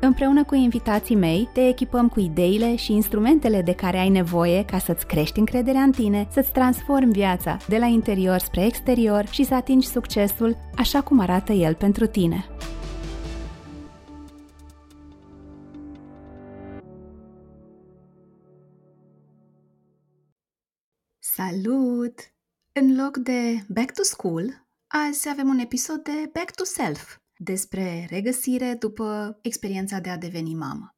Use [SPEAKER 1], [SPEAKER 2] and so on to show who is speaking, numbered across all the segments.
[SPEAKER 1] Împreună cu invitații mei, te echipăm cu ideile și instrumentele de care ai nevoie ca să-ți crești încrederea în tine, să-ți transformi viața de la interior spre exterior și să atingi succesul așa cum arată el pentru tine. Salut! În loc de Back to School, azi avem un episod de Back to Self – despre regăsire după experiența de a deveni mamă.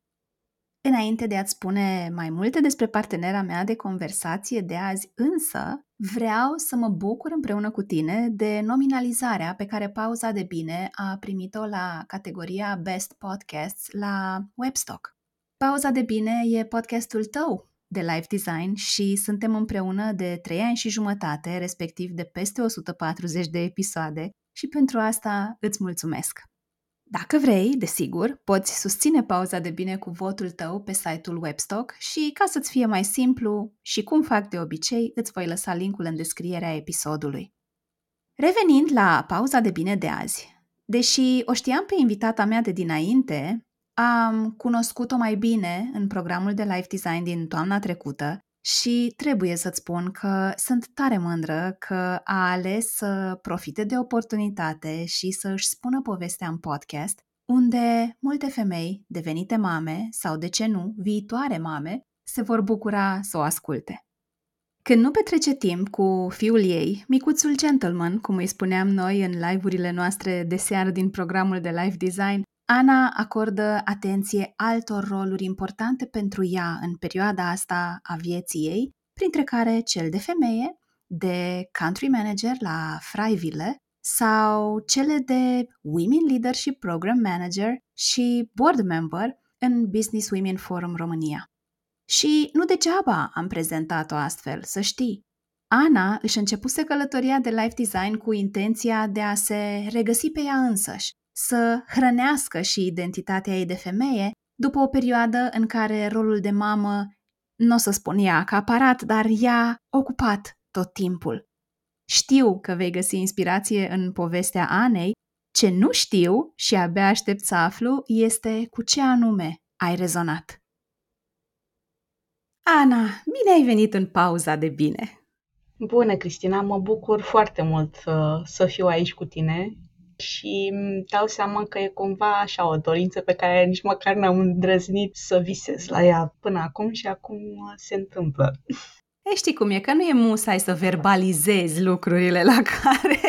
[SPEAKER 1] Înainte de a-ți spune mai multe despre partenera mea de conversație de azi, însă, vreau să mă bucur împreună cu tine de nominalizarea pe care Pauza de Bine a primit-o la categoria Best Podcasts la Webstock. Pauza de Bine e podcastul tău de life design și suntem împreună de 3 ani și jumătate, respectiv de peste 140 de episoade și pentru asta îți mulțumesc. Dacă vrei, desigur, poți susține pauza de bine cu votul tău pe site-ul Webstock și, ca să-ți fie mai simplu și cum fac de obicei, îți voi lăsa linkul în descrierea episodului. Revenind la pauza de bine de azi, deși o știam pe invitata mea de dinainte, am cunoscut-o mai bine în programul de life design din toamna trecută și trebuie să-ți spun că sunt tare mândră că a ales să profite de oportunitate și să își spună povestea în podcast, unde multe femei devenite mame sau, de ce nu, viitoare mame, se vor bucura să o asculte. Când nu petrece timp cu fiul ei, micuțul gentleman, cum îi spuneam noi în live-urile noastre de seară din programul de life design, Ana acordă atenție altor roluri importante pentru ea în perioada asta a vieții ei, printre care cel de femeie, de country manager la Freiville sau cele de Women Leadership Program Manager și board member în Business Women Forum România. Și nu degeaba am prezentat-o astfel, să știi. Ana își începuse călătoria de life design cu intenția de a se regăsi pe ea însăși, să hrănească și identitatea ei de femeie după o perioadă în care rolul de mamă, nu o să spun ea acaparat, dar ea ocupat tot timpul. Știu că vei găsi inspirație în povestea Anei, ce nu știu și abia aștept să aflu este cu ce anume ai rezonat. Ana, bine ai venit în pauza de bine!
[SPEAKER 2] Bună, Cristina! Mă bucur foarte mult uh, să fiu aici cu tine și îmi dau seama că e cumva așa o dorință pe care nici măcar n-am îndrăznit să visez la ea până acum și acum se întâmplă.
[SPEAKER 1] E, știi cum e, că nu e musai să verbalizezi lucrurile la care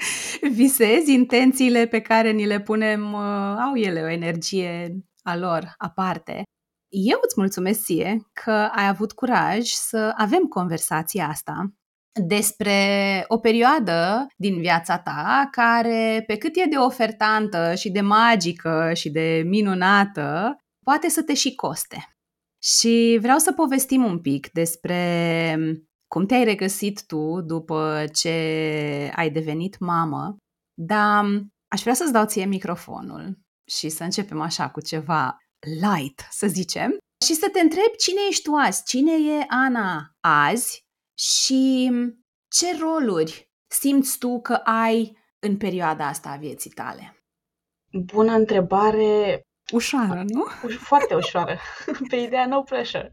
[SPEAKER 1] visezi, intențiile pe care ni le punem, uh, au ele o energie a lor aparte. Eu îți mulțumesc ție că ai avut curaj să avem conversația asta despre o perioadă din viața ta care, pe cât e de ofertantă și de magică și de minunată, poate să te și coste. Și vreau să povestim un pic despre cum te-ai regăsit tu după ce ai devenit mamă, dar aș vrea să-ți dau ție microfonul și să începem așa cu ceva light, să zicem, și să te întreb cine ești tu azi, cine e Ana azi și ce roluri simți tu că ai în perioada asta a vieții tale?
[SPEAKER 2] Bună întrebare.
[SPEAKER 1] Ușoară, nu?
[SPEAKER 2] Foarte ușoară. Pe ideea no pressure.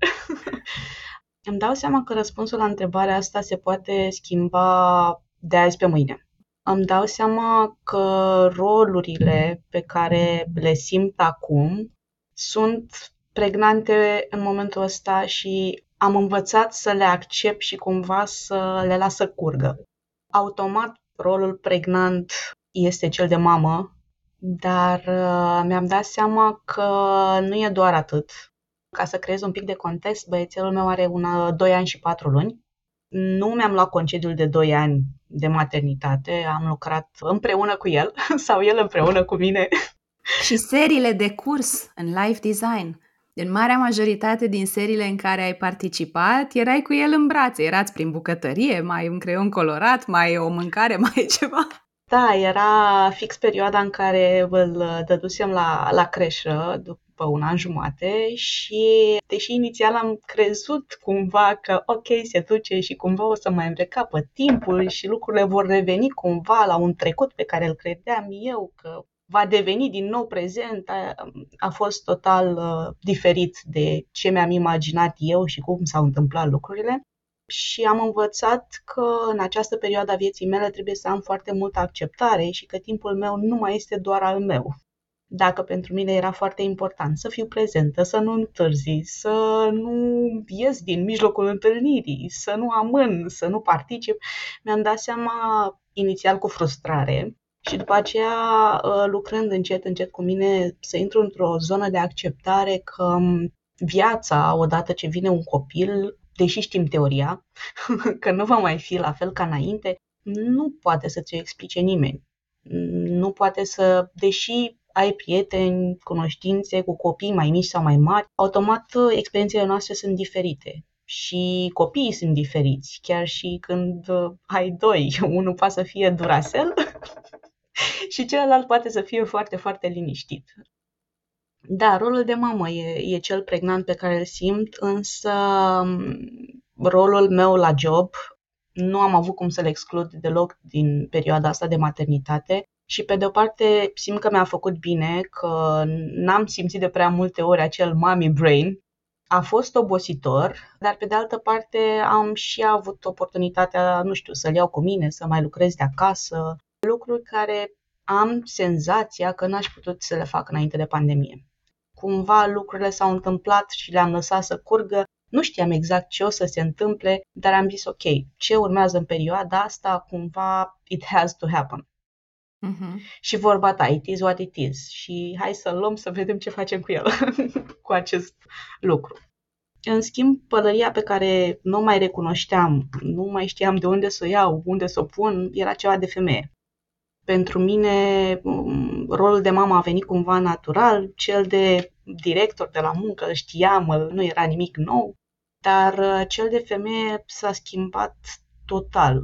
[SPEAKER 2] Îmi dau seama că răspunsul la întrebarea asta se poate schimba de azi pe mâine. Îmi dau seama că rolurile pe care le simt acum sunt pregnante în momentul ăsta și am învățat să le accept și cumva să le las să curgă. Automat, rolul pregnant este cel de mamă, dar uh, mi-am dat seama că nu e doar atât. Ca să creez un pic de context, băiețelul meu are una, 2 ani și 4 luni. Nu mi-am luat concediul de 2 ani de maternitate, am lucrat împreună cu el sau el împreună cu mine.
[SPEAKER 1] Și seriile de curs în life design În marea majoritate din seriile în care ai participat, erai cu el în brațe, erați prin bucătărie, mai un creion colorat, mai o mâncare, mai ceva.
[SPEAKER 2] Da, era fix perioada în care îl dădusem la, la creșă după un an jumate și deși inițial am crezut cumva că ok, se duce și cumva o să mai îmbrecapă timpul și lucrurile vor reveni cumva la un trecut pe care îl credeam eu că va deveni din nou prezent a, a fost total uh, diferit de ce mi-am imaginat eu și cum s-au întâmplat lucrurile. Și am învățat că în această perioadă a vieții mele trebuie să am foarte multă acceptare și că timpul meu nu mai este doar al meu. Dacă pentru mine era foarte important să fiu prezentă, să nu întârzi, să nu ies din mijlocul întâlnirii, să nu amân, să nu particip, mi-am dat seama inițial cu frustrare și după aceea, ă, lucrând încet, încet cu mine, să intru într-o zonă de acceptare că viața, odată ce vine un copil, deși știm teoria, că nu va mai fi la fel ca înainte, nu poate să ți-o explice nimeni. Nu poate să, deși ai prieteni, cunoștințe cu copii mai mici sau mai mari, automat ă, experiențele noastre sunt diferite și copiii sunt diferiți. Chiar și când ă, ai doi, unul poate să fie durasel și celălalt poate să fie foarte, foarte liniștit. Da, rolul de mamă e, e cel pregnant pe care îl simt, însă rolul meu la job nu am avut cum să-l exclud deloc din perioada asta de maternitate și pe de o parte simt că mi-a făcut bine, că n-am simțit de prea multe ori acel mommy brain. A fost obositor, dar pe de altă parte am și avut oportunitatea, nu știu, să-l iau cu mine, să mai lucrez de acasă, lucruri care am senzația că n-aș putut să le fac înainte de pandemie. Cumva lucrurile s-au întâmplat și le-am lăsat să curgă. Nu știam exact ce o să se întâmple, dar am zis ok, ce urmează în perioada asta, cumva it has to happen. Uh-huh. Și vorba ta, it is what it is. Și hai să luăm să vedem ce facem cu el, cu acest lucru. În schimb, pălăria pe care nu mai recunoșteam, nu mai știam de unde să o iau, unde să o pun, era ceva de femeie. Pentru mine, um, rolul de mamă a venit cumva natural, cel de director de la muncă, știam, nu era nimic nou, dar uh, cel de femeie s-a schimbat total.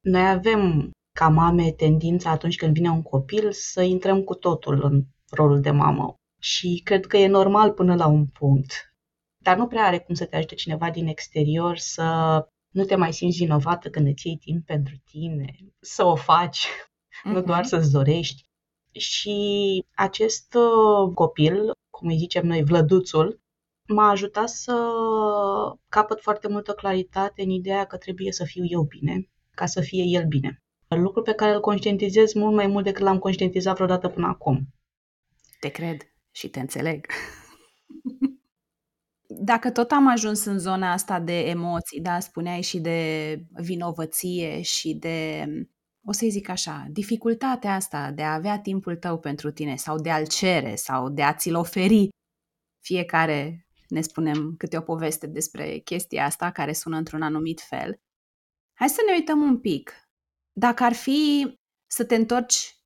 [SPEAKER 2] Noi avem ca mame tendința atunci când vine un copil să intrăm cu totul în rolul de mamă. Și cred că e normal până la un punct. Dar nu prea are cum să te ajute cineva din exterior să nu te mai simți vinovată când îți iei timp pentru tine, să o faci uh-huh. nu doar să-ți dorești. Și acest uh, copil, cum îi zicem noi, vlăduțul, m-a ajutat să capăt foarte multă claritate în ideea că trebuie să fiu eu bine, ca să fie el bine. Lucru pe care îl conștientizez mult mai mult decât l-am conștientizat vreodată până acum.
[SPEAKER 1] Te cred și te înțeleg. Dacă tot am ajuns în zona asta de emoții, da, spuneai și de vinovăție și de o să-i zic așa, dificultatea asta de a avea timpul tău pentru tine sau de a-l cere sau de a ți-l oferi, fiecare ne spunem câte o poveste despre chestia asta care sună într-un anumit fel. Hai să ne uităm un pic. Dacă ar fi să te întorci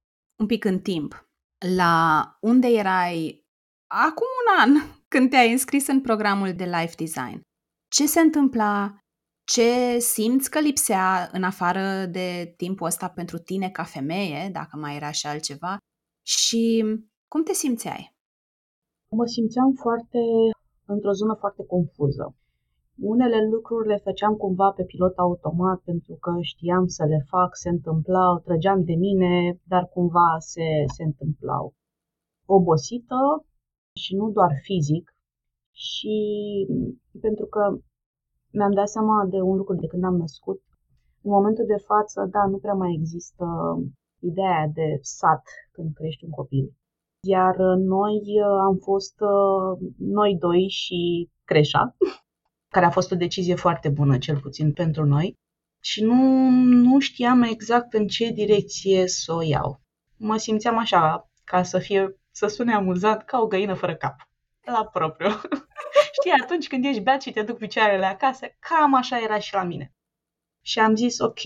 [SPEAKER 1] un pic în timp la unde erai acum un an când te-ai înscris în programul de life design, ce se întâmpla, ce simți că lipsea în afară de timpul ăsta pentru tine ca femeie, dacă mai era și altceva, și cum te simțeai?
[SPEAKER 2] Mă simțeam foarte într-o zonă foarte confuză. Unele lucruri le făceam cumva pe pilot automat pentru că știam să le fac, se întâmplau, trăgeam de mine, dar cumva se, se întâmplau. Obosită și nu doar fizic, și pentru că mi-am dat seama de un lucru de când am născut. În momentul de față, da, nu prea mai există ideea de sat când crești un copil. Iar noi uh, am fost uh, noi doi și creșa, care a fost o decizie foarte bună, cel puțin pentru noi, și nu, nu știam exact în ce direcție să o iau. Mă simțeam așa, ca să fie, să sune amuzant, ca o găină fără cap, la propriu. Știi, atunci când ești beat și te duc picioarele acasă, cam așa era și la mine. Și am zis, ok,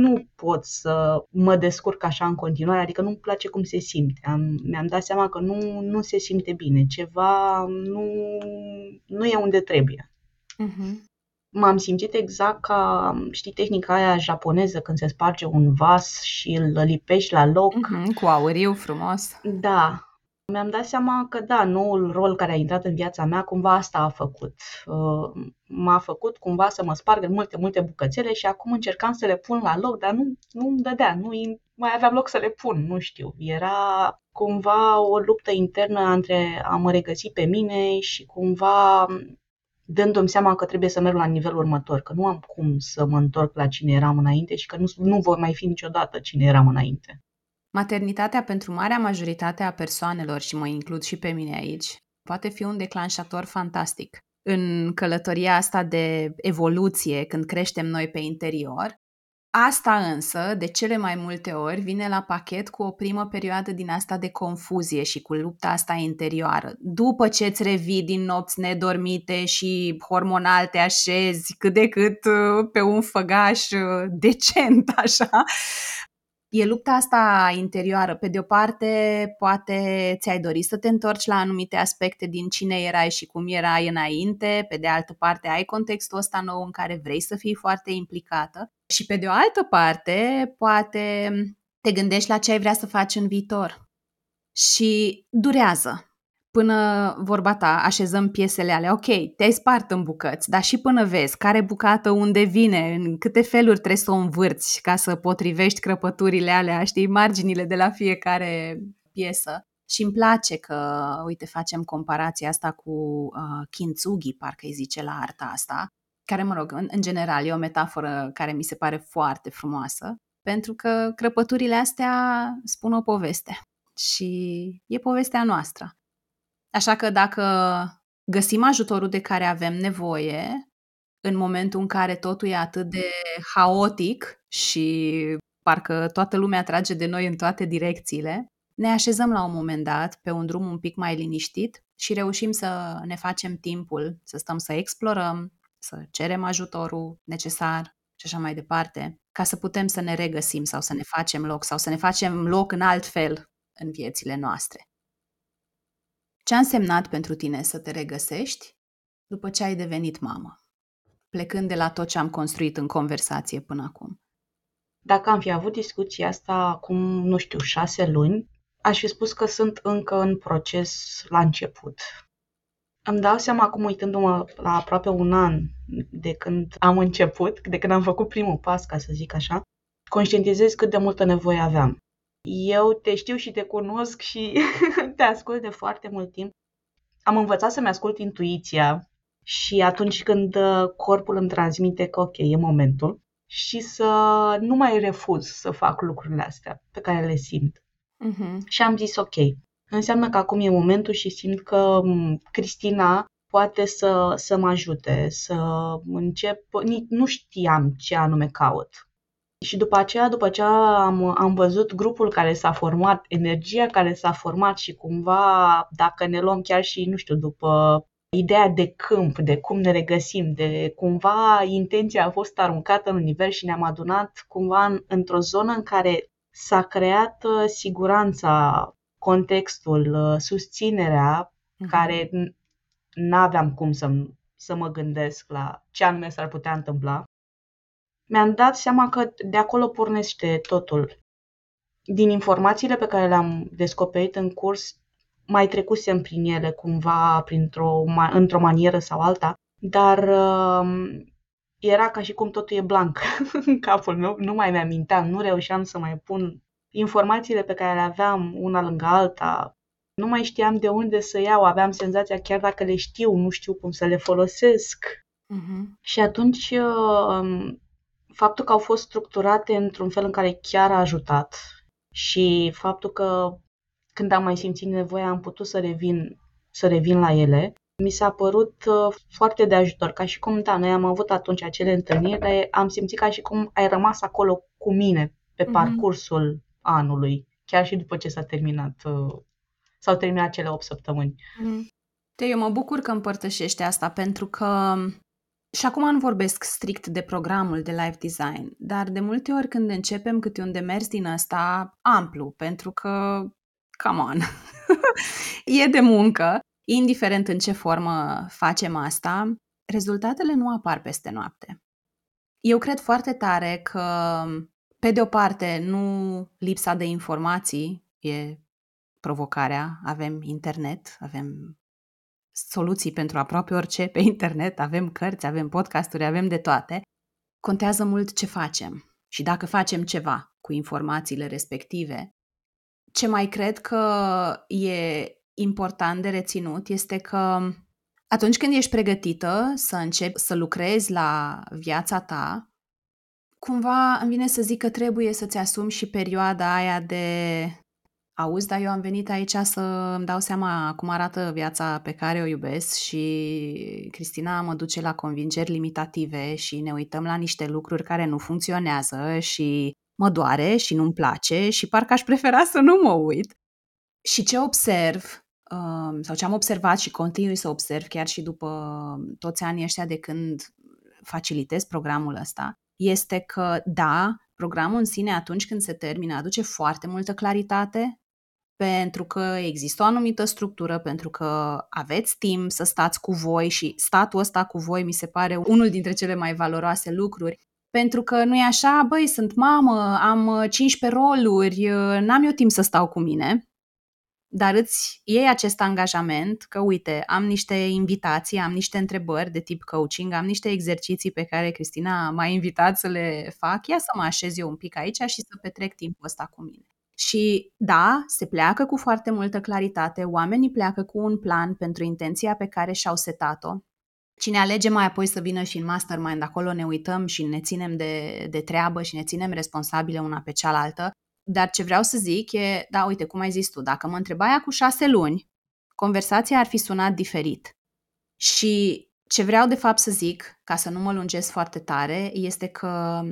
[SPEAKER 2] nu pot să mă descurc așa în continuare, adică nu-mi place cum se simte. Am, mi-am dat seama că nu, nu se simte bine, ceva nu, nu e unde trebuie. Uh-huh m-am simțit exact ca, știi, tehnica aia japoneză când se sparge un vas și îl lipești la loc.
[SPEAKER 1] Mm-hmm, cu auriu frumos.
[SPEAKER 2] Da. Mi-am dat seama că da, noul rol care a intrat în viața mea, cumva asta a făcut. Uh, m-a făcut cumva să mă sparg în multe, multe bucățele și acum încercam să le pun la loc, dar nu, nu îmi dădea, nu mai aveam loc să le pun, nu știu. Era cumva o luptă internă între a mă regăsi pe mine și cumva dându-mi seama că trebuie să merg la nivelul următor, că nu am cum să mă întorc la cine eram înainte și că nu, nu voi mai fi niciodată cine eram înainte.
[SPEAKER 1] Maternitatea pentru marea majoritate a persoanelor, și mă includ și pe mine aici, poate fi un declanșator fantastic. În călătoria asta de evoluție, când creștem noi pe interior, Asta însă, de cele mai multe ori, vine la pachet cu o primă perioadă din asta de confuzie și cu lupta asta interioară. După ce îți revii din nopți nedormite și hormonal te așezi cât de cât uh, pe un făgaș uh, decent, așa, E lupta asta interioară. Pe de o parte, poate ți-ai dori să te întorci la anumite aspecte din cine erai și cum erai înainte, pe de altă parte ai contextul ăsta nou în care vrei să fii foarte implicată și pe de o altă parte, poate te gândești la ce ai vrea să faci în viitor. Și durează până vorba ta așezăm piesele alea. Ok, te-ai spart în bucăți, dar și până vezi care bucată unde vine, în câte feluri trebuie să o învârți ca să potrivești crăpăturile alea, știi, marginile de la fiecare piesă. Și îmi place că, uite, facem comparația asta cu uh, kintsugi, parcă îi zice la arta asta, care, mă rog, în, în general e o metaforă care mi se pare foarte frumoasă, pentru că crăpăturile astea spun o poveste și e povestea noastră. Așa că dacă găsim ajutorul de care avem nevoie, în momentul în care totul e atât de haotic și parcă toată lumea trage de noi în toate direcțiile, ne așezăm la un moment dat pe un drum un pic mai liniștit și reușim să ne facem timpul, să stăm să explorăm, să cerem ajutorul necesar și așa mai departe, ca să putem să ne regăsim sau să ne facem loc sau să ne facem loc în alt fel în viețile noastre. Ce a însemnat pentru tine să te regăsești după ce ai devenit mamă, plecând de la tot ce am construit în conversație până acum?
[SPEAKER 2] Dacă am fi avut discuția asta acum, nu știu, șase luni, aș fi spus că sunt încă în proces la început. Îmi dau seama acum, uitându-mă la aproape un an de când am început, de când am făcut primul pas, ca să zic așa, conștientizez cât de multă nevoie aveam eu te știu și te cunosc și te ascult de foarte mult timp. Am învățat să-mi ascult intuiția și atunci când uh, corpul îmi transmite că ok, e momentul și să nu mai refuz să fac lucrurile astea pe care le simt. Uh-huh. Și am zis ok, înseamnă că acum e momentul și simt că Cristina poate să, să mă ajute, să încep, nu știam ce anume caut. Și după aceea, după ce am, am văzut grupul care s-a format, energia care s-a format și cumva, dacă ne luăm chiar și, nu știu, după ideea de câmp, de cum ne regăsim, de cumva intenția a fost aruncată în univers și ne-am adunat cumva în, într-o zonă în care s-a creat uh, siguranța, contextul, uh, susținerea, uh-huh. care n-aveam cum să, să mă gândesc la ce anume s-ar putea întâmpla mi-am dat seama că de acolo pornește totul. Din informațiile pe care le-am descoperit în curs, mai trecusem prin ele cumva printr-o, într-o manieră sau alta, dar uh, era ca și cum totul e blank în capul meu, nu mai mi-aminteam, nu reușeam să mai pun informațiile pe care le aveam una lângă alta, nu mai știam de unde să iau, aveam senzația chiar dacă le știu, nu știu cum să le folosesc. Uh-huh. Și atunci uh, faptul că au fost structurate într-un fel în care chiar a ajutat și faptul că când am mai simțit nevoia am putut să revin, să revin la ele, mi s-a părut uh, foarte de ajutor, ca și cum, da, noi am avut atunci acele întâlniri, dar am simțit ca și cum ai rămas acolo cu mine pe mm-hmm. parcursul anului, chiar și după ce s-a terminat, uh, s-au terminat cele 8 săptămâni.
[SPEAKER 1] Mm-hmm. Eu mă bucur că împărtășești asta, pentru că Și acum nu vorbesc strict de programul de life design, dar de multe ori când începem câte un demers din ăsta amplu, pentru că, come on, e de muncă, indiferent în ce formă facem asta, rezultatele nu apar peste noapte. Eu cred foarte tare că, pe de o parte, nu lipsa de informații e provocarea, avem internet, avem soluții pentru aproape orice pe internet, avem cărți, avem podcasturi, avem de toate. Contează mult ce facem și dacă facem ceva cu informațiile respective. Ce mai cred că e important de reținut este că atunci când ești pregătită să începi să lucrezi la viața ta, cumva îmi vine să zic că trebuie să-ți asumi și perioada aia de Auzi, dar eu am venit aici să îmi dau seama cum arată viața pe care o iubesc și Cristina mă duce la convingeri limitative și ne uităm la niște lucruri care nu funcționează și mă doare și nu-mi place și parcă aș prefera să nu mă uit. Și ce observ, um, sau ce am observat și continui să observ chiar și după toți anii ăștia de când facilitez programul ăsta, este că, da, programul în sine atunci când se termină aduce foarte multă claritate, pentru că există o anumită structură, pentru că aveți timp să stați cu voi și statul ăsta cu voi mi se pare unul dintre cele mai valoroase lucruri. Pentru că nu e așa, băi, sunt mamă, am 15 roluri, n-am eu timp să stau cu mine, dar îți iei acest angajament că, uite, am niște invitații, am niște întrebări de tip coaching, am niște exerciții pe care Cristina m-a invitat să le fac, ia să mă așez eu un pic aici și să petrec timpul ăsta cu mine. Și da, se pleacă cu foarte multă claritate, oamenii pleacă cu un plan pentru intenția pe care și-au setat-o. Cine alege mai apoi să vină și în mastermind, acolo ne uităm și ne ținem de, de treabă și ne ținem responsabile una pe cealaltă. Dar ce vreau să zic e, da, uite, cum ai zis tu, dacă mă întrebai cu șase luni, conversația ar fi sunat diferit. Și ce vreau de fapt să zic, ca să nu mă lungesc foarte tare, este că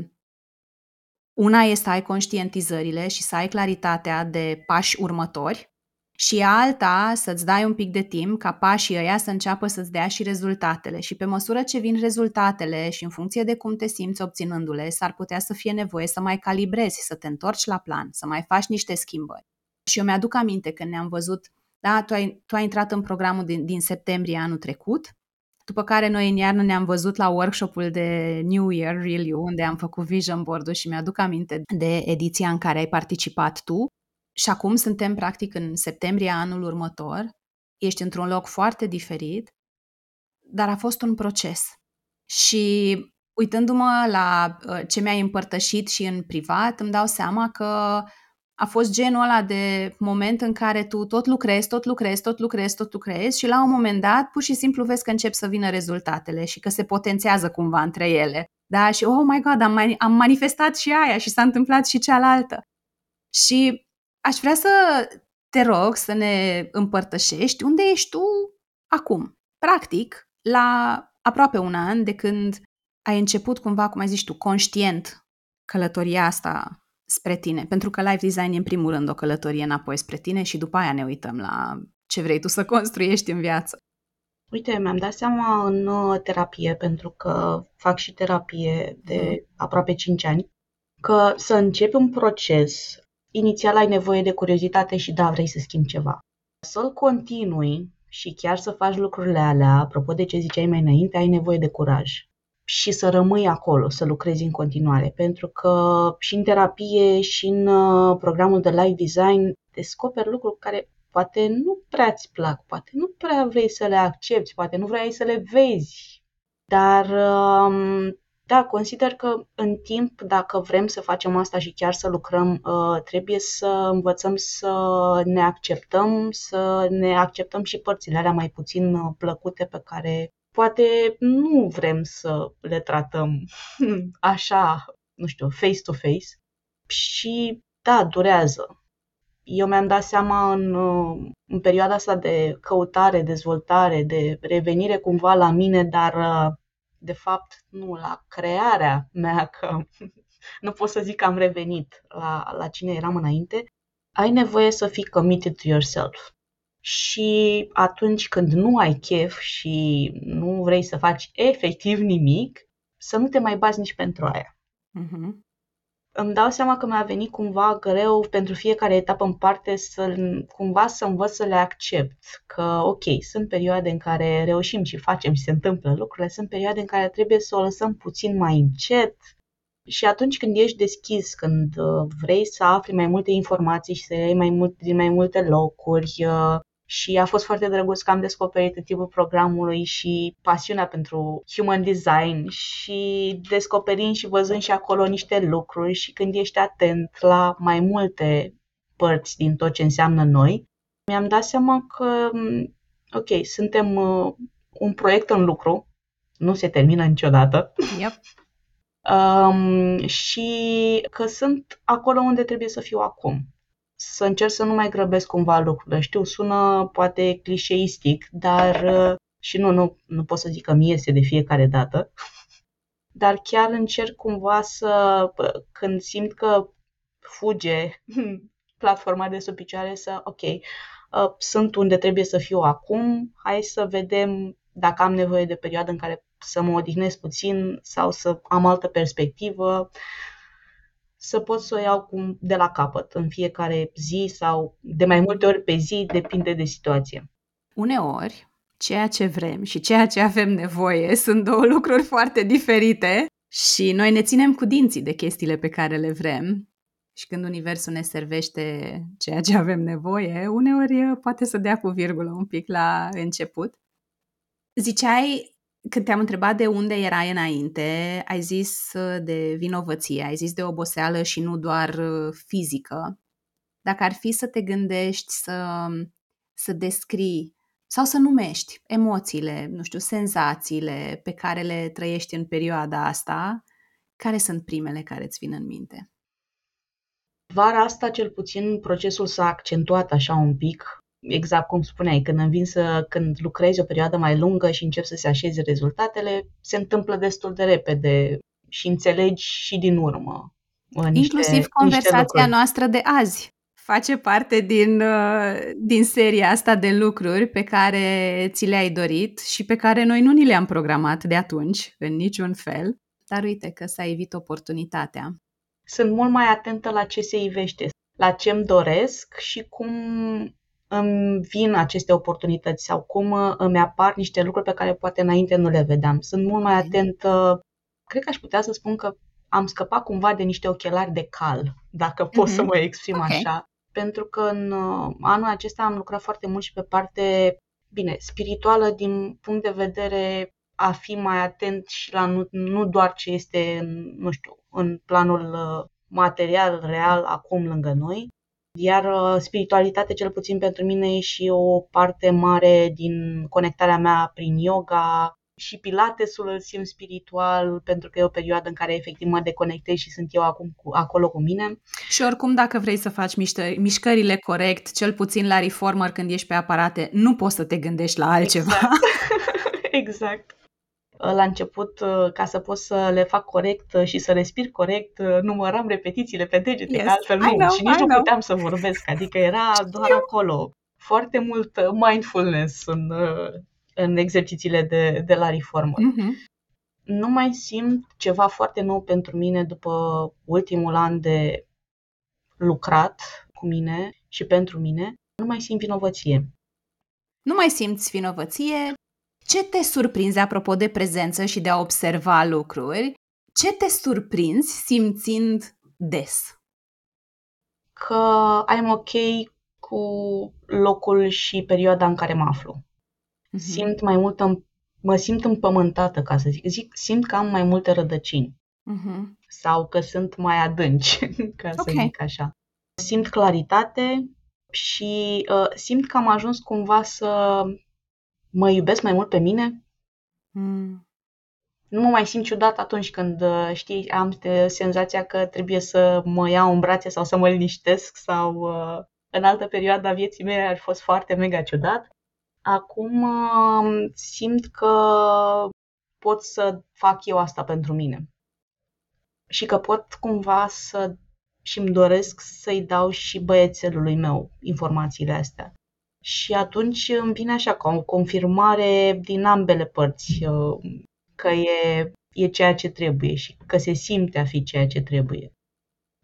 [SPEAKER 1] una este să ai conștientizările și să ai claritatea de pași următori și alta să-ți dai un pic de timp ca pașii ăia să înceapă să-ți dea și rezultatele. Și pe măsură ce vin rezultatele și în funcție de cum te simți obținându-le, s-ar putea să fie nevoie să mai calibrezi, să te întorci la plan, să mai faci niște schimbări. Și eu mi-aduc aminte când ne-am văzut, da, tu ai, tu ai intrat în programul din, din septembrie anul trecut după care noi în iarnă ne-am văzut la workshopul de New Year Real You, unde am făcut vision board-ul și mi-aduc aminte de ediția în care ai participat tu. Și acum suntem practic în septembrie anul următor. Ești într-un loc foarte diferit, dar a fost un proces. Și uitându-mă la uh, ce mi-ai împărtășit și în privat, îmi dau seama că a fost genul ăla de moment în care tu tot lucrezi, tot lucrezi, tot lucrezi, tot lucrezi și la un moment dat pur și simplu vezi că încep să vină rezultatele și că se potențează cumva între ele. Da? Și oh my god, am, mai, am manifestat și aia și s-a întâmplat și cealaltă. Și aș vrea să te rog să ne împărtășești unde ești tu acum. Practic, la aproape un an de când ai început cumva, cum ai zis tu, conștient călătoria asta spre tine. Pentru că life design e în primul rând o călătorie înapoi spre tine și după aia ne uităm la ce vrei tu să construiești în viață.
[SPEAKER 2] Uite, mi-am dat seama în uh, terapie, pentru că fac și terapie de mm. aproape 5 ani, că să începi un proces, inițial ai nevoie de curiozitate și da, vrei să schimbi ceva. Să-l continui și chiar să faci lucrurile alea, apropo de ce ziceai mai înainte, ai nevoie de curaj și să rămâi acolo, să lucrezi în continuare. Pentru că și în terapie și în uh, programul de live design descoperi lucruri care poate nu prea îți plac, poate nu prea vrei să le accepti, poate nu vrei să le vezi. Dar um, da, consider că în timp, dacă vrem să facem asta și chiar să lucrăm, uh, trebuie să învățăm să ne acceptăm, să ne acceptăm și părțile alea mai puțin uh, plăcute pe care poate nu vrem să le tratăm așa, nu știu, face-to-face. Și da, durează. Eu mi-am dat seama în, în perioada asta de căutare, dezvoltare, de revenire cumva la mine, dar de fapt nu la crearea mea, că nu pot să zic că am revenit la, la cine eram înainte, ai nevoie să fii committed to yourself și atunci când nu ai chef și nu vrei să faci efectiv nimic, să nu te mai bazi nici pentru aia.
[SPEAKER 1] Mhm.
[SPEAKER 2] Îmi dau seama că mi-a venit cumva greu pentru fiecare etapă în parte să cumva să învăț să le accept. Că, ok, sunt perioade în care reușim și facem și se întâmplă lucrurile, sunt perioade în care trebuie să o lăsăm puțin mai încet, și atunci când ești deschis, când uh, vrei să afli mai multe informații și să iei mai mult din mai multe locuri, uh, și a fost foarte drăguț că am descoperit în timpul programului și pasiunea pentru human design și descoperind și văzând și acolo niște lucruri și când ești atent la mai multe părți din tot ce înseamnă noi, mi-am dat seama că, mm, ok, suntem uh, un proiect în lucru, nu se termină niciodată.
[SPEAKER 1] Yep.
[SPEAKER 2] Um, și că sunt acolo unde trebuie să fiu acum să încerc să nu mai grăbesc cumva lucrurile. Știu, sună poate clișeistic, dar uh, și nu, nu, nu pot să zic că mie este de fiecare dată, dar chiar încerc cumva să, când simt că fuge platforma de sub picioare, să, ok, uh, sunt unde trebuie să fiu acum, hai să vedem dacă am nevoie de perioadă în care să mă odihnesc puțin sau să am altă perspectivă să pot să o iau cum de la capăt în fiecare zi sau de mai multe ori pe zi, depinde de situație.
[SPEAKER 1] Uneori, ceea ce vrem și ceea ce avem nevoie sunt două lucruri foarte diferite și noi ne ținem cu dinții de chestiile pe care le vrem și când Universul ne servește ceea ce avem nevoie, uneori poate să dea cu virgulă un pic la început. Ziceai când te-am întrebat de unde erai înainte, ai zis uh, de vinovăție, ai zis de oboseală și nu doar uh, fizică. Dacă ar fi să te gândești să, să descrii sau să numești emoțiile, nu știu, senzațiile pe care le trăiești în perioada asta, care sunt primele care îți vin în minte?
[SPEAKER 2] Vara asta, cel puțin, procesul s-a accentuat așa un pic exact cum spuneai, când învin să, când lucrezi o perioadă mai lungă și încep să se așeze rezultatele, se întâmplă destul de repede și înțelegi și din urmă.
[SPEAKER 1] Uh, niște, Inclusiv conversația niște noastră de azi face parte din, uh, din seria asta de lucruri pe care ți le-ai dorit și pe care noi nu ni le-am programat de atunci, în niciun fel. Dar uite că s-a evit oportunitatea.
[SPEAKER 2] Sunt mult mai atentă la ce se ivește, la ce îmi doresc și cum îmi vin aceste oportunități sau cum uh, îmi apar niște lucruri pe care poate înainte nu le vedeam. Sunt mult mai atentă, cred că aș putea să spun că am scăpat cumva de niște ochelari de cal, dacă pot mm-hmm. să mhm. mă exprim okay. așa. Pentru că în uh, anul acesta am lucrat foarte mult și pe parte, bine, spirituală din punct de vedere a fi mai atent și la nu, nu doar ce este, nu știu, în planul uh, material, real, acum lângă noi, iar uh, spiritualitatea, cel puțin pentru mine, e și o parte mare din conectarea mea prin yoga, și pilatesul îl simt spiritual pentru că e o perioadă în care efectiv mă deconectez și sunt eu acum cu, acolo cu mine.
[SPEAKER 1] Și oricum dacă vrei să faci miștă, mișcările corect, cel puțin la reformer când ești pe aparate, nu poți să te gândești la altceva.
[SPEAKER 2] Exact. exact la început, uh, ca să pot să le fac corect uh, și să respir corect, uh, număram repetițiile pe degete, yes. altfel nu. Know, și nici I nu know. puteam să vorbesc, adică era doar acolo. Foarte mult mindfulness în, în exercițiile de, de la reformă. Mm-hmm. Nu mai simt ceva foarte nou pentru mine după ultimul an de lucrat cu mine și pentru mine. Nu mai simt vinovăție.
[SPEAKER 1] Nu mai simți vinovăție, ce te surprinzi apropo de prezență și de a observa lucruri? Ce te surprinzi simțind des?
[SPEAKER 2] Că I'm ok cu locul și perioada în care mă aflu. Mm-hmm. Simt mai mult, mă simt împământată, ca să zic. zic simt că am mai multe rădăcini. Mm-hmm. Sau că sunt mai adânci, ca okay. să zic așa. Simt claritate și uh, simt că am ajuns cumva să mă iubesc mai mult pe mine. Mm. Nu mă mai simt ciudat atunci când, uh, știi, am senzația că trebuie să mă iau în brațe sau să mă liniștesc sau uh, în altă perioadă a vieții mele ar fost foarte mega ciudat. Acum uh, simt că pot să fac eu asta pentru mine. Și că pot cumva să și îmi doresc să-i dau și băiețelului meu informațiile astea Și atunci îmi vine așa ca o confirmare din ambele părți uh, că e, e ceea ce trebuie și că se simte a fi ceea ce trebuie.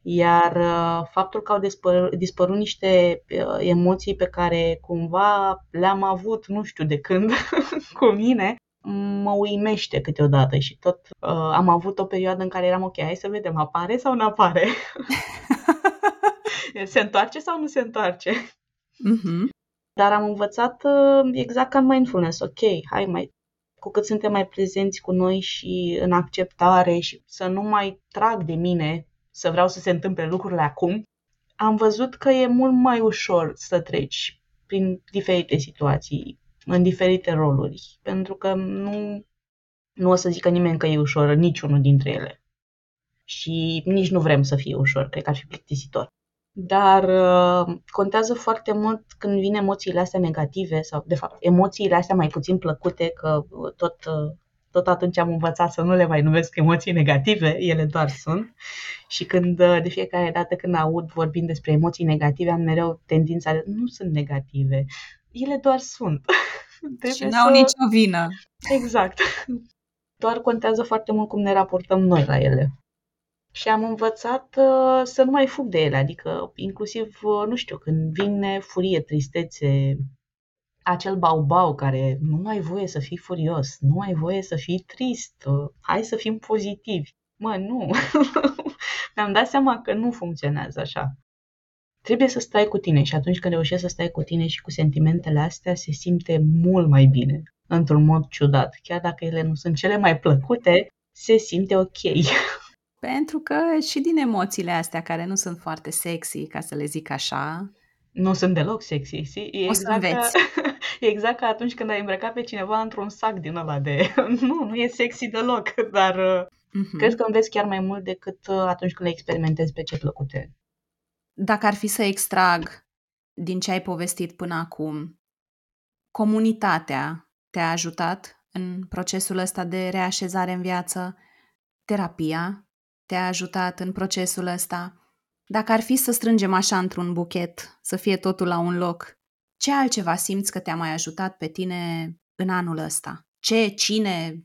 [SPEAKER 2] Iar uh, faptul că au dispărut, dispărut niște uh, emoții pe care cumva le-am avut, nu știu de când, cu mine, mă uimește câteodată și tot uh, am avut o perioadă în care eram ok, hai să vedem, apare sau nu apare? se întoarce sau nu se întoarce? Mm-hmm. Dar am învățat uh, exact ca în mindfulness, ok, hai mai cu cât suntem mai prezenți cu noi și în acceptare și să nu mai trag de mine să vreau să se întâmple lucrurile acum, am văzut că e mult mai ușor să treci prin diferite situații, în diferite roluri, pentru că nu, nu o să zică nimeni că e ușor, niciunul dintre ele. Și nici nu vrem să fie ușor, cred că ar fi plictisitor. Dar uh, contează foarte mult când vin emoțiile astea negative sau, de fapt, emoțiile astea mai puțin plăcute, că tot uh, tot atunci am învățat să nu le mai numesc emoții negative, ele doar sunt. Și când, de fiecare dată când aud vorbind despre emoții negative, am mereu tendința de nu sunt negative, ele doar sunt.
[SPEAKER 1] Trebuie și n-au să... nicio vină.
[SPEAKER 2] Exact. Doar contează foarte mult cum ne raportăm noi la ele. Și am învățat uh, să nu mai fug de ele, adică inclusiv, uh, nu știu, când vine furie, tristețe, acel bau-bau care nu ai voie să fii furios, nu ai voie să fii trist, hai să fim pozitivi. Mă, nu. Mi-am dat seama că nu funcționează așa. Trebuie să stai cu tine și atunci când reușești să stai cu tine și cu sentimentele astea, se simte mult mai bine, într-un mod ciudat. Chiar dacă ele nu sunt cele mai plăcute, se simte ok.
[SPEAKER 1] Pentru că și din emoțiile astea care nu sunt foarte sexy, ca să le zic așa,
[SPEAKER 2] nu sunt deloc sexy. E
[SPEAKER 1] exact o să exact înveți.
[SPEAKER 2] Ca, e exact ca atunci când ai îmbrăcat pe cineva într-un sac din ăla de... nu, nu e sexy deloc, dar uh-huh. cred că înveți chiar mai mult decât uh, atunci când le experimentezi pe ce plăcute.
[SPEAKER 1] Dacă ar fi să extrag din ce ai povestit până acum, comunitatea te-a ajutat în procesul ăsta de reașezare în viață, terapia te-a ajutat în procesul ăsta, dacă ar fi să strângem așa într-un buchet, să fie totul la un loc, ce altceva simți că te-a mai ajutat pe tine în anul ăsta? Ce, cine?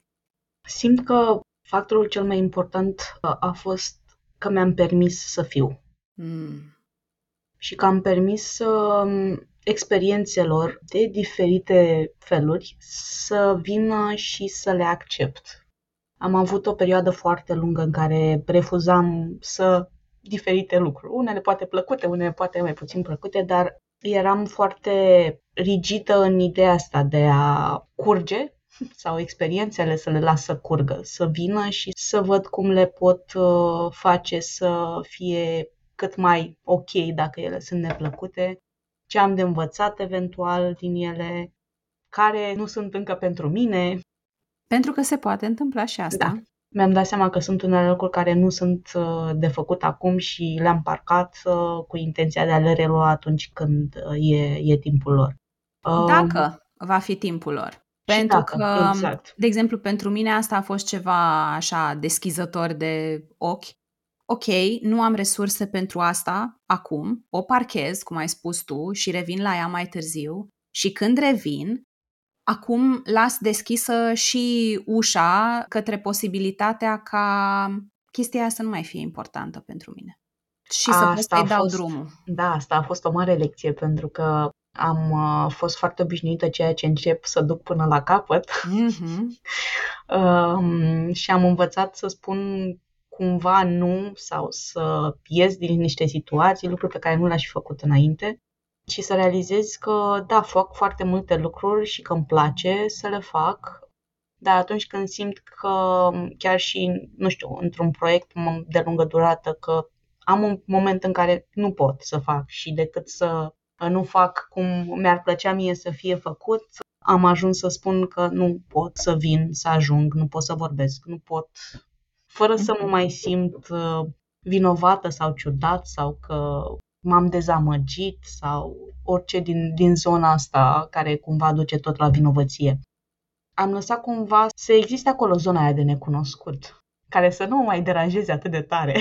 [SPEAKER 2] Simt că factorul cel mai important uh, a fost că mi-am permis să fiu. Mm. Și că am permis uh, experiențelor de diferite feluri să vină și să le accept. Am avut o perioadă foarte lungă în care refuzam să diferite lucruri. Unele poate plăcute, unele poate mai puțin plăcute, dar eram foarte rigidă în ideea asta de a curge sau experiențele să le las să curgă, să vină și să văd cum le pot uh, face să fie cât mai ok dacă ele sunt neplăcute, ce am de învățat eventual din ele, care nu sunt încă pentru mine.
[SPEAKER 1] Pentru că se poate întâmpla și asta.
[SPEAKER 2] Da mi-am dat seama că sunt unele lucruri care nu sunt uh, de făcut acum și le-am parcat uh, cu intenția de a le relua atunci când uh, e, e timpul lor.
[SPEAKER 1] Dacă va fi timpul lor. Pentru dacă, că, exact. de exemplu, pentru mine asta a fost ceva așa deschizător de ochi. Ok, nu am resurse pentru asta acum, o parchez, cum ai spus tu, și revin la ea mai târziu. Și când revin, Acum las deschisă și ușa către posibilitatea ca chestia aia să nu mai fie importantă pentru mine. Și să pot să-i dau
[SPEAKER 2] fost,
[SPEAKER 1] drumul.
[SPEAKER 2] Da, asta a fost o mare lecție pentru că am uh, fost foarte obișnuită ceea ce încep să duc până la capăt mm-hmm. um, și am învățat să spun cumva nu sau să ies din niște situații, lucruri pe care nu le-aș fi făcut înainte și să realizezi că, da, fac foarte multe lucruri și că îmi place să le fac, dar atunci când simt că chiar și, nu știu, într-un proiect de lungă durată, că am un moment în care nu pot să fac și decât să nu fac cum mi-ar plăcea mie să fie făcut, am ajuns să spun că nu pot să vin, să ajung, nu pot să vorbesc, nu pot, fără să mă mai simt uh, vinovată sau ciudat sau că m-am dezamăgit sau orice din, din zona asta care cumva duce tot la vinovăție. Am lăsat cumva să existe acolo zona aia de necunoscut, care să nu mă mai deranjeze atât de tare.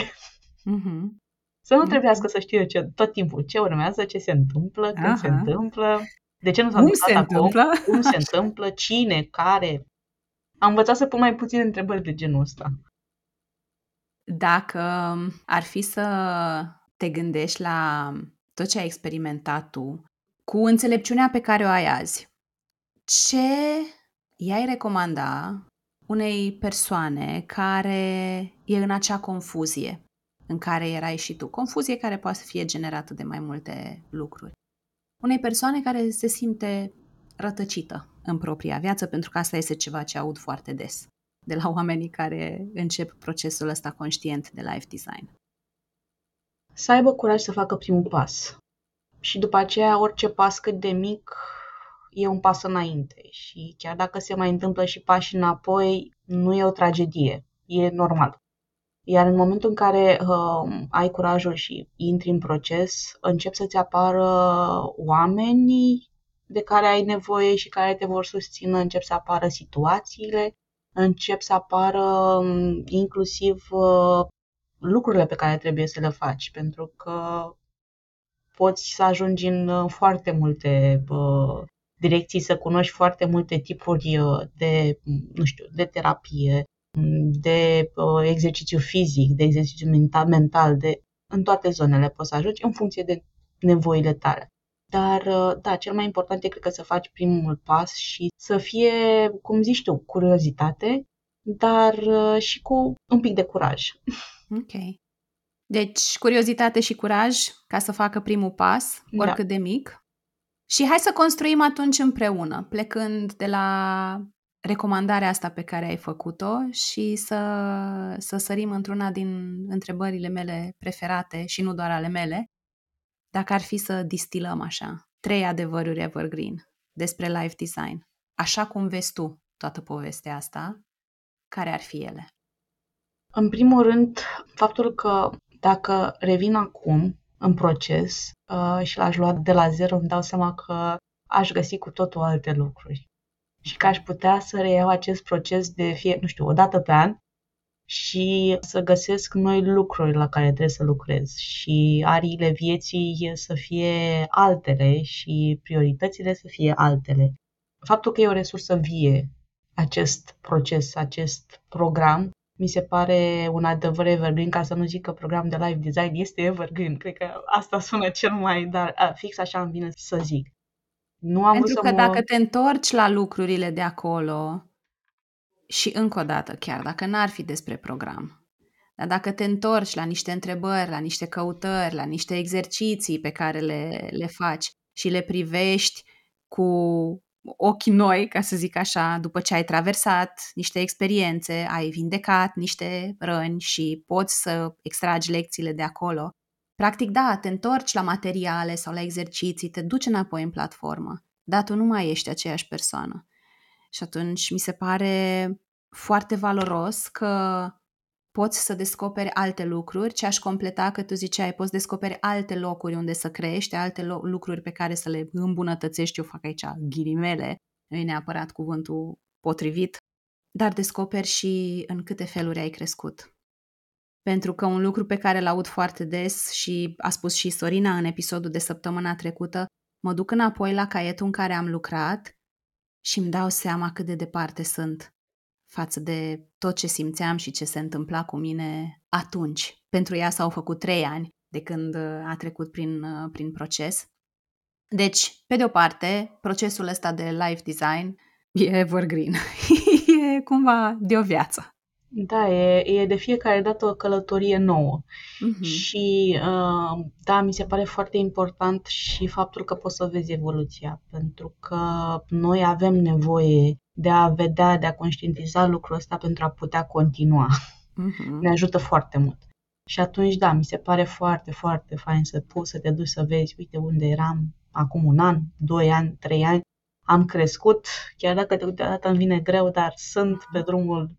[SPEAKER 2] Mm-hmm. Să nu trebuiască să știu ce, tot timpul ce urmează, ce se întâmplă, când Aha. se întâmplă. De ce nu s-a
[SPEAKER 1] Cum
[SPEAKER 2] întâmplat
[SPEAKER 1] se
[SPEAKER 2] acum?
[SPEAKER 1] întâmplă?
[SPEAKER 2] Cum se întâmplă? Cine? Care? Am învățat să pun mai puține întrebări de genul ăsta.
[SPEAKER 1] Dacă ar fi să te gândești la tot ce ai experimentat tu, cu înțelepciunea pe care o ai azi, ce i-ai recomanda unei persoane care e în acea confuzie în care erai și tu? Confuzie care poate să fie generată de mai multe lucruri. Unei persoane care se simte rătăcită în propria viață, pentru că asta este ceva ce aud foarte des de la oamenii care încep procesul ăsta conștient de life design.
[SPEAKER 2] Să aibă curaj să facă primul pas. Și după aceea, orice pas cât de mic e un pas înainte. Și chiar dacă se mai întâmplă și pași înapoi, nu e o tragedie. E normal. Iar în momentul în care uh, ai curajul și intri în proces, încep să-ți apară oamenii de care ai nevoie și care te vor susține, încep să apară situațiile, încep să apară um, inclusiv uh, lucrurile pe care trebuie să le faci, pentru că poți să ajungi în uh, foarte multe uh, direcții, să cunoști foarte multe tipuri uh, de, nu știu, de terapie, de uh, exercițiu fizic, de exercițiu mental, mental, de în toate zonele poți să ajungi în funcție de nevoile tale. Dar, uh, da, cel mai important e cred că să faci primul pas și să fie, cum zici tu, curiozitate, dar uh, și cu un pic de curaj.
[SPEAKER 1] Ok. Deci, curiozitate și curaj ca să facă primul pas,
[SPEAKER 2] Da.
[SPEAKER 1] oricât de mic. Și hai să construim atunci împreună, plecând de la recomandarea asta pe care ai făcut-o și să, să sărim într-una din întrebările mele preferate și nu doar ale mele, dacă ar fi să distilăm așa trei adevăruri evergreen despre life design, așa cum vezi tu toată povestea asta, care ar fi ele?
[SPEAKER 2] În primul rând, faptul că dacă revin acum în proces uh, și l-aș lua de la zero, îmi dau seama că aș găsi cu totul alte lucruri. Și că aș putea să reiau acest proces de fie, nu știu, o dată pe an și să găsesc noi lucruri la care trebuie să lucrez și ariile vieții să fie altele și prioritățile să fie altele. Faptul că e o resursă vie acest proces, acest program, mi se pare un adevăr evergreen, ca să nu zic că program de live design este evergreen. Cred că asta sună cel mai, dar a, fix așa îmi vine să zic. Nu am
[SPEAKER 1] Pentru
[SPEAKER 2] vrut
[SPEAKER 1] că
[SPEAKER 2] să mă...
[SPEAKER 1] dacă te întorci la lucrurile de acolo și încă o dată, chiar dacă n-ar fi despre program, dar dacă te întorci la niște întrebări, la niște căutări, la niște exerciții pe care le, le faci și le privești cu ochi noi, ca să zic așa, după ce ai traversat niște experiențe, ai vindecat niște răni și poți să extragi lecțiile de acolo, practic da, te întorci la materiale sau la exerciții, te duci înapoi în platformă, dar tu nu mai ești aceeași persoană. Și atunci mi se pare foarte valoros că poți să descoperi alte lucruri, ce aș completa că tu ziceai, poți descoperi alte locuri unde să crești, alte lo- lucruri pe care să le îmbunătățești, eu fac aici ghilimele, nu e neapărat cuvântul potrivit, dar descoperi și în câte feluri ai crescut. Pentru că un lucru pe care îl aud foarte des și a spus și Sorina în episodul de săptămâna trecută, mă duc înapoi la caietul în care am lucrat și îmi dau seama cât de departe sunt față de tot ce simțeam și ce se întâmpla cu mine atunci. Pentru ea s-au făcut trei ani de când uh, a trecut prin, uh, prin proces. Deci, pe de o parte, procesul ăsta de life design e evergreen. e cumva de o viață.
[SPEAKER 2] Da, e, e de fiecare dată o călătorie nouă.
[SPEAKER 1] Mhm.
[SPEAKER 2] Și uh, da, mi se pare foarte important și faptul că poți să vezi evoluția, pentru că noi avem nevoie de a vedea, de a conștientiza lucrul ăsta pentru a putea continua.
[SPEAKER 1] Mhm.
[SPEAKER 2] Ne ajută foarte mult. Și atunci, da, mi se pare foarte, foarte fain să poți să te duci să vezi, uite unde eram acum un an, doi ani, trei ani, am crescut, chiar dacă deodată îmi vine greu, dar sunt pe drumul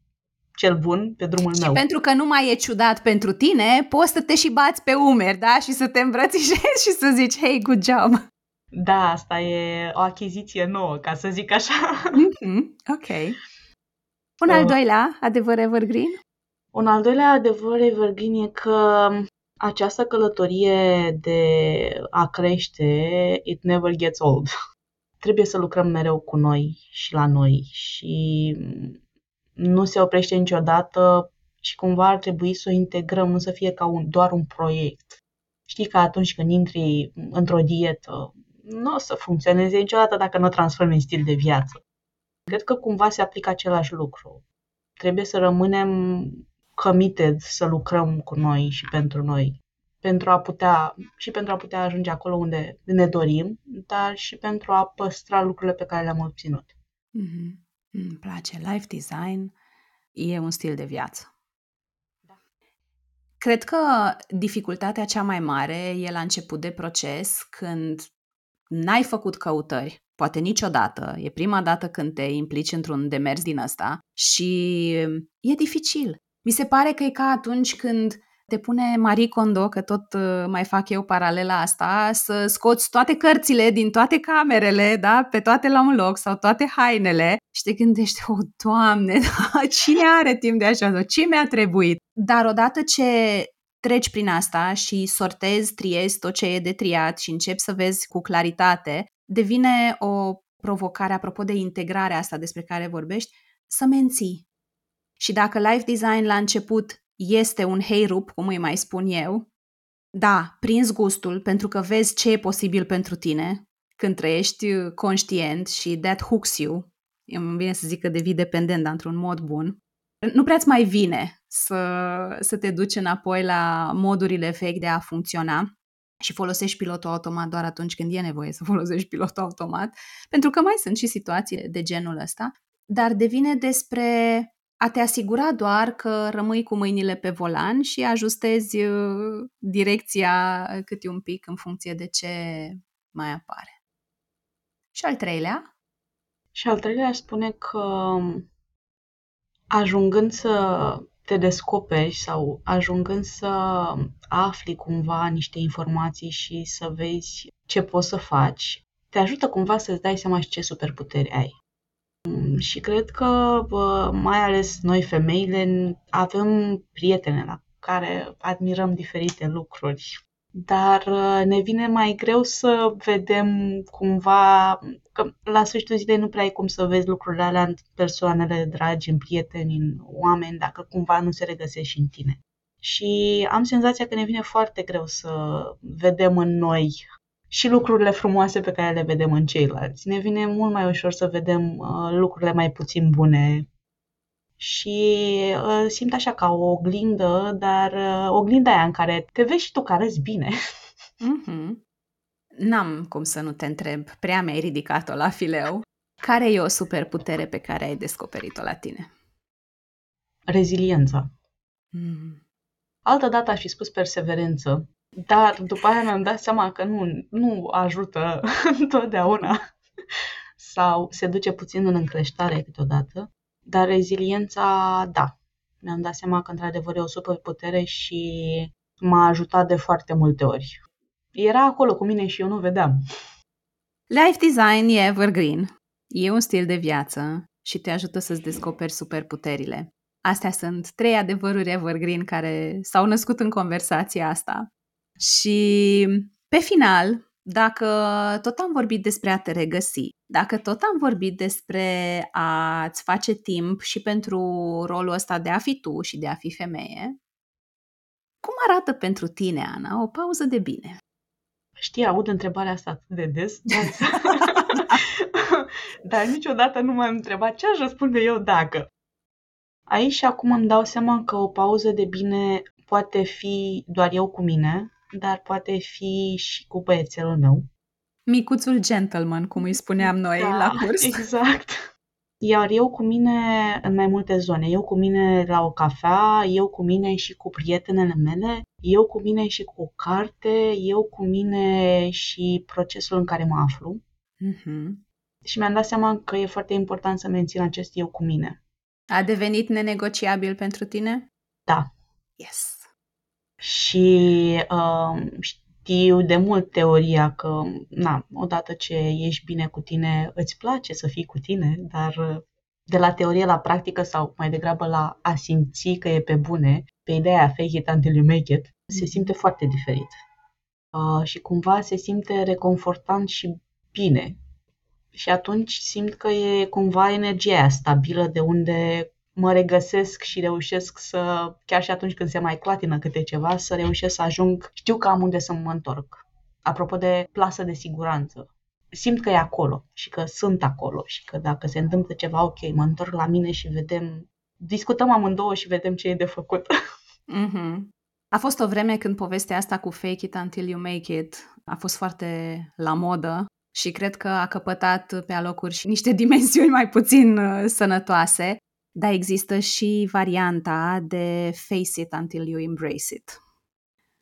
[SPEAKER 2] cel bun, pe drumul
[SPEAKER 1] Și
[SPEAKER 2] meu.
[SPEAKER 1] pentru că nu mai e ciudat pentru tine, poți să te și bați pe umeri, da? Și să te îmbrățișezi și să zici, hey, good job!
[SPEAKER 2] Da, asta e o achiziție nouă, ca să zic așa.
[SPEAKER 1] Mhm, ok. Un al
[SPEAKER 2] Uh.
[SPEAKER 1] doilea adevăr evergreen?
[SPEAKER 2] Un al doilea adevăr evergreen e că această călătorie de a crește, it never gets old. trebuie să lucrăm mereu cu noi și la noi și nu se oprește niciodată și cumva ar trebui să o integrăm, nu să fie ca un, doar un proiect. Știi că atunci când intri într-o dietă, nu o să funcționeze niciodată dacă nu o transformi în stil de viață. Cred că cumva se aplică același lucru. Trebuie să rămânem committed să lucrăm cu noi și pentru noi, pentru a putea, și pentru a putea ajunge acolo unde ne dorim, dar și pentru a păstra lucrurile pe care le-am obținut.
[SPEAKER 1] Mm-hmm. Îmi place. Life design e un stil de viață. Da. Cred că dificultatea cea mai mare e la început de proces, când n-ai făcut căutări, poate niciodată, e prima dată când te implici într-un demers din ăsta și e dificil. Mi se pare că e ca atunci când te pune Marie Kondo, că tot uh, mai fac eu paralela asta, să scoți toate cărțile din toate camerele, da, pe toate la un loc sau toate hainele și te gândești, oh, Doamne, da, cine are timp de așa? Ce mi-a trebuit? Dar odată ce treci prin asta și sortezi, triezi tot ce e de triat și începi să vezi cu claritate, devine o provocare, apropo de integrarea asta despre care vorbești, să menții. Și dacă life design la început este un heirup, cum îi mai spun eu, da, prins gustul pentru că vezi ce e posibil pentru tine când trăiești conștient și that hooks you, îmi bine să zic că devii dependent, dar într-un mod bun, nu prea-ți mai vine să, să te duci înapoi la modurile vechi de a funcționa și folosești pilotul automat doar atunci când e nevoie să folosești pilotul automat, pentru că mai sunt și situații de genul ăsta, dar devine despre a te asigura doar că rămâi cu mâinile pe volan și ajustezi uh, direcția câte un pic în funcție de ce mai apare. Și al treilea?
[SPEAKER 2] Și al treilea spune că ajungând să te descoperi sau ajungând să afli cumva niște informații și să vezi ce poți să faci, te ajută cumva să-ți dai seama și ce superputeri ai. Și cred că, mai ales noi femeile, avem prietene la care admirăm diferite lucruri. Dar uh, ne vine mai greu să vedem cumva că la sfârșitul zilei nu prea ai cum să vezi lucrurile alea în persoanele dragi, în prieteni, în oameni, dacă cumva nu se regăsește și în tine. Și am senzația că ne vine foarte greu să vedem în noi și lucrurile frumoase pe care le vedem în ceilalți. Ne vine mult mai ușor să vedem uh, lucrurile mai puțin bune și uh, simt așa ca o oglindă, dar uh, oglinda aia în care te vezi și tu că arăți bine.
[SPEAKER 1] Mm-hmm. N-am cum să nu te întreb, prea mi-ai ridicat-o la fileu. Care e o superputere pe care ai descoperit-o la tine?
[SPEAKER 2] Reziliența. Mm. Altă dată aș fi spus perseverență, dar după aia mi-am dat seama că nu, nu ajută întotdeauna sau se duce puțin în încreștare câteodată, dar reziliența, da, mi-am dat seama că într-adevăr e o superputere și m-a ajutat de foarte multe ori. Era acolo cu mine și eu nu vedeam.
[SPEAKER 1] Life design e evergreen. E un stil de viață și te ajută să-ți descoperi superputerile. Astea sunt trei adevăruri evergreen care s-au născut în conversația asta. Și pe final, dacă tot am vorbit despre a te regăsi, dacă tot am vorbit despre a-ți face timp și pentru rolul ăsta de a fi tu și de a fi femeie, cum arată pentru tine, Ana, o pauză de bine?
[SPEAKER 2] Știi, aud întrebarea asta atât de des, dar, dar niciodată nu m-am întrebat ce aș răspunde eu dacă. Aici și acum îmi dau seama că o pauză de bine poate fi doar eu cu mine, dar poate fi și cu băiețelul meu.
[SPEAKER 1] Micuțul gentleman, cum îi spuneam noi da, la curs.
[SPEAKER 2] Exact. Iar eu cu mine în mai multe zone. Eu cu mine la o cafea, eu cu mine și cu prietenele mele, eu cu mine și cu o carte, eu cu mine și procesul în care mă aflu. Mm-hmm. Și mi-am dat seama că e foarte important să mențin acest eu cu mine.
[SPEAKER 1] A devenit nenegociabil pentru tine?
[SPEAKER 2] Da.
[SPEAKER 1] Yes.
[SPEAKER 2] Și uh, știu de mult teoria că, na, odată ce ești bine cu tine, îți place să fii cu tine, dar uh, de la teorie la practică sau mai degrabă la a simți că e pe bune, pe ideea fake it until you make it, se mm-hmm. simte foarte diferit. Uh, și cumva se simte reconfortant și bine. Și atunci simt că e cumva energia aia stabilă de unde mă regăsesc și reușesc să, chiar și atunci când se mai clatină câte ceva, să reușesc să ajung, știu că am unde să mă întorc. Apropo de plasă de siguranță, simt că e acolo și că sunt acolo și că dacă se întâmplă ceva, ok, mă întorc la mine și vedem, discutăm amândouă și vedem ce e de făcut.
[SPEAKER 1] Mm-hmm. A fost o vreme când povestea asta cu fake it until you make it a fost foarte la modă și cred că a căpătat pe alocuri și niște dimensiuni mai puțin uh, sănătoase, dar există și varianta de face it until you embrace it.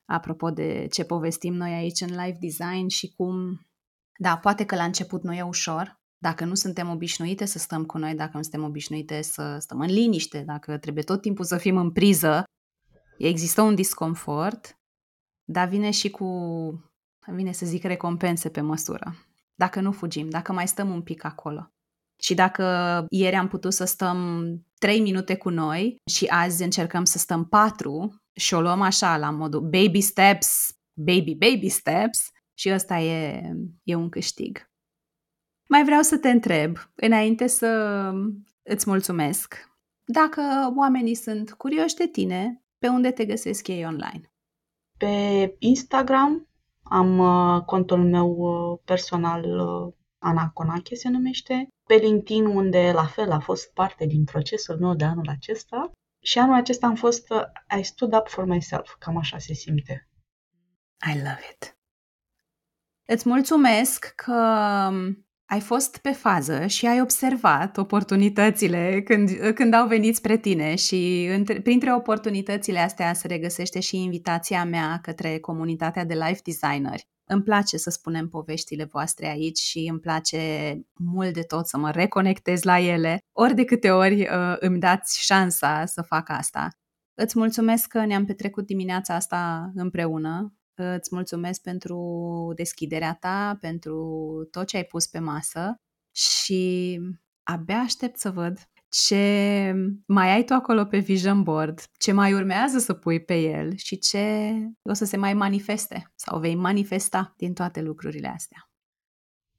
[SPEAKER 1] Apropo de ce povestim noi aici în live design și cum, da, poate că la început nu e ușor, dacă nu suntem obișnuite să stăm cu noi, dacă nu suntem obișnuite să stăm în liniște, dacă trebuie tot timpul să fim în priză, există un disconfort, dar vine și cu, vine să zic, recompense pe măsură. Dacă nu fugim, dacă mai stăm un pic acolo. Și dacă ieri am putut să stăm 3 minute cu noi și azi încercăm să stăm 4 și o luăm așa la modul baby steps, baby baby steps și ăsta e, e un câștig. Mai vreau să te întreb, înainte să îți mulțumesc, dacă oamenii sunt curioși de tine, pe unde te găsesc ei online?
[SPEAKER 2] Pe Instagram am uh, contul meu uh, personal, uh, Ana Conache se numește. Pe LinkedIn, unde la fel a fost parte din procesul meu de anul acesta. Și anul acesta am fost I stood up for myself, cam așa se simte.
[SPEAKER 1] I love it. Îți mulțumesc că um, ai fost pe fază și ai observat oportunitățile când, când au venit spre tine și între, printre oportunitățile astea se regăsește și invitația mea către comunitatea de life designeri. Îmi place să spunem poveștile voastre aici și îmi place mult de tot să mă reconectez la ele, ori de câte ori uh, îmi dați șansa să fac asta. Îți mulțumesc că ne-am petrecut dimineața asta împreună Îți mulțumesc pentru deschiderea ta, pentru tot ce ai pus pe masă și abia aștept să văd ce mai ai tu acolo pe vision board, ce mai urmează să pui pe el și ce o să se mai manifeste sau vei manifesta din toate lucrurile astea.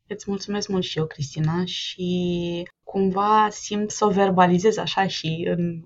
[SPEAKER 2] Îți mulțumesc mult și eu, Cristina, și cumva simt să o verbalizez așa și în,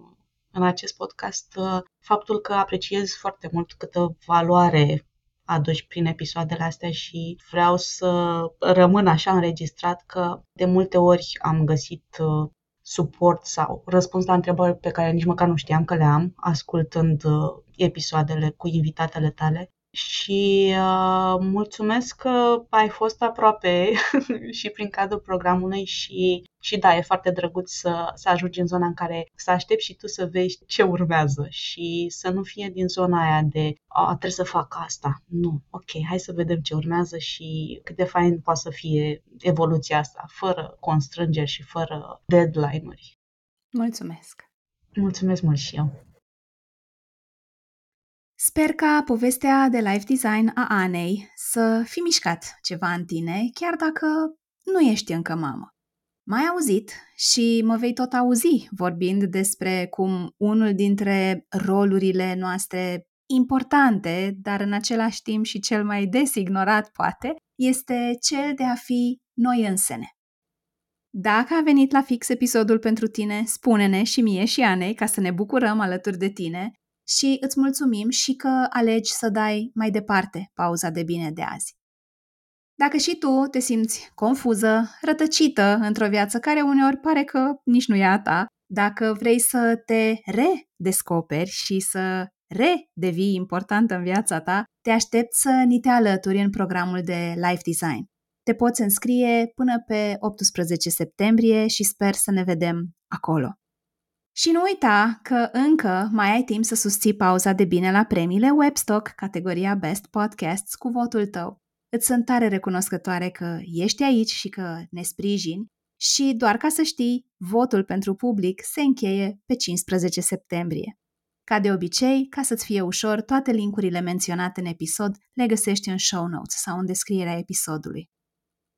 [SPEAKER 2] în acest podcast uh, faptul că apreciez foarte mult câtă valoare aduci prin episoadele astea și vreau să rămân așa înregistrat că de multe ori am găsit uh, suport sau răspuns la întrebări pe care nici măcar nu știam că le am, ascultând uh, episoadele cu invitatele tale și uh, mulțumesc că ai fost aproape și prin cadrul programului și, și da, e foarte drăguț să, să ajungi în zona în care să aștepți și tu să vezi ce urmează și să nu fie din zona aia de a, trebuie să fac asta. Nu, ok, hai să vedem ce urmează și cât de fain poate să fie evoluția asta, fără constrângeri și fără deadline-uri.
[SPEAKER 1] Mulțumesc!
[SPEAKER 2] Mulțumesc mult și eu!
[SPEAKER 1] Sper ca povestea de life design a Anei să fi mișcat ceva în tine, chiar dacă nu ești încă mamă. Mai auzit și mă vei tot auzi vorbind despre cum unul dintre rolurile noastre importante, dar în același timp și cel mai des ignorat, poate, este cel de a fi noi însene. Dacă a venit la fix episodul pentru tine, spune-ne și mie și Anei ca să ne bucurăm alături de tine și îți mulțumim și că alegi să dai mai departe pauza de bine de azi. Dacă și tu te simți confuză, rătăcită într-o viață care uneori pare că nici nu e a ta, dacă vrei să te redescoperi și să redevii importantă în viața ta, te aștept să ni te alături în programul de Life Design. Te poți înscrie până pe 18 septembrie și sper să ne vedem acolo. Și nu uita că încă mai ai timp să susții pauza de bine la premiile Webstock, categoria Best Podcasts, cu votul tău. Îți sunt tare recunoscătoare că ești aici și că ne sprijini și doar ca să știi, votul pentru public se încheie pe 15 septembrie. Ca de obicei, ca să-ți fie ușor, toate linkurile menționate în episod le găsești în show notes sau în descrierea episodului.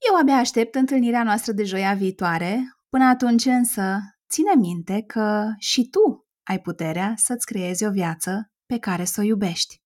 [SPEAKER 1] Eu abia aștept întâlnirea noastră de joia viitoare, până atunci însă Ține minte că și tu ai puterea să-ți creezi o viață pe care să o iubești.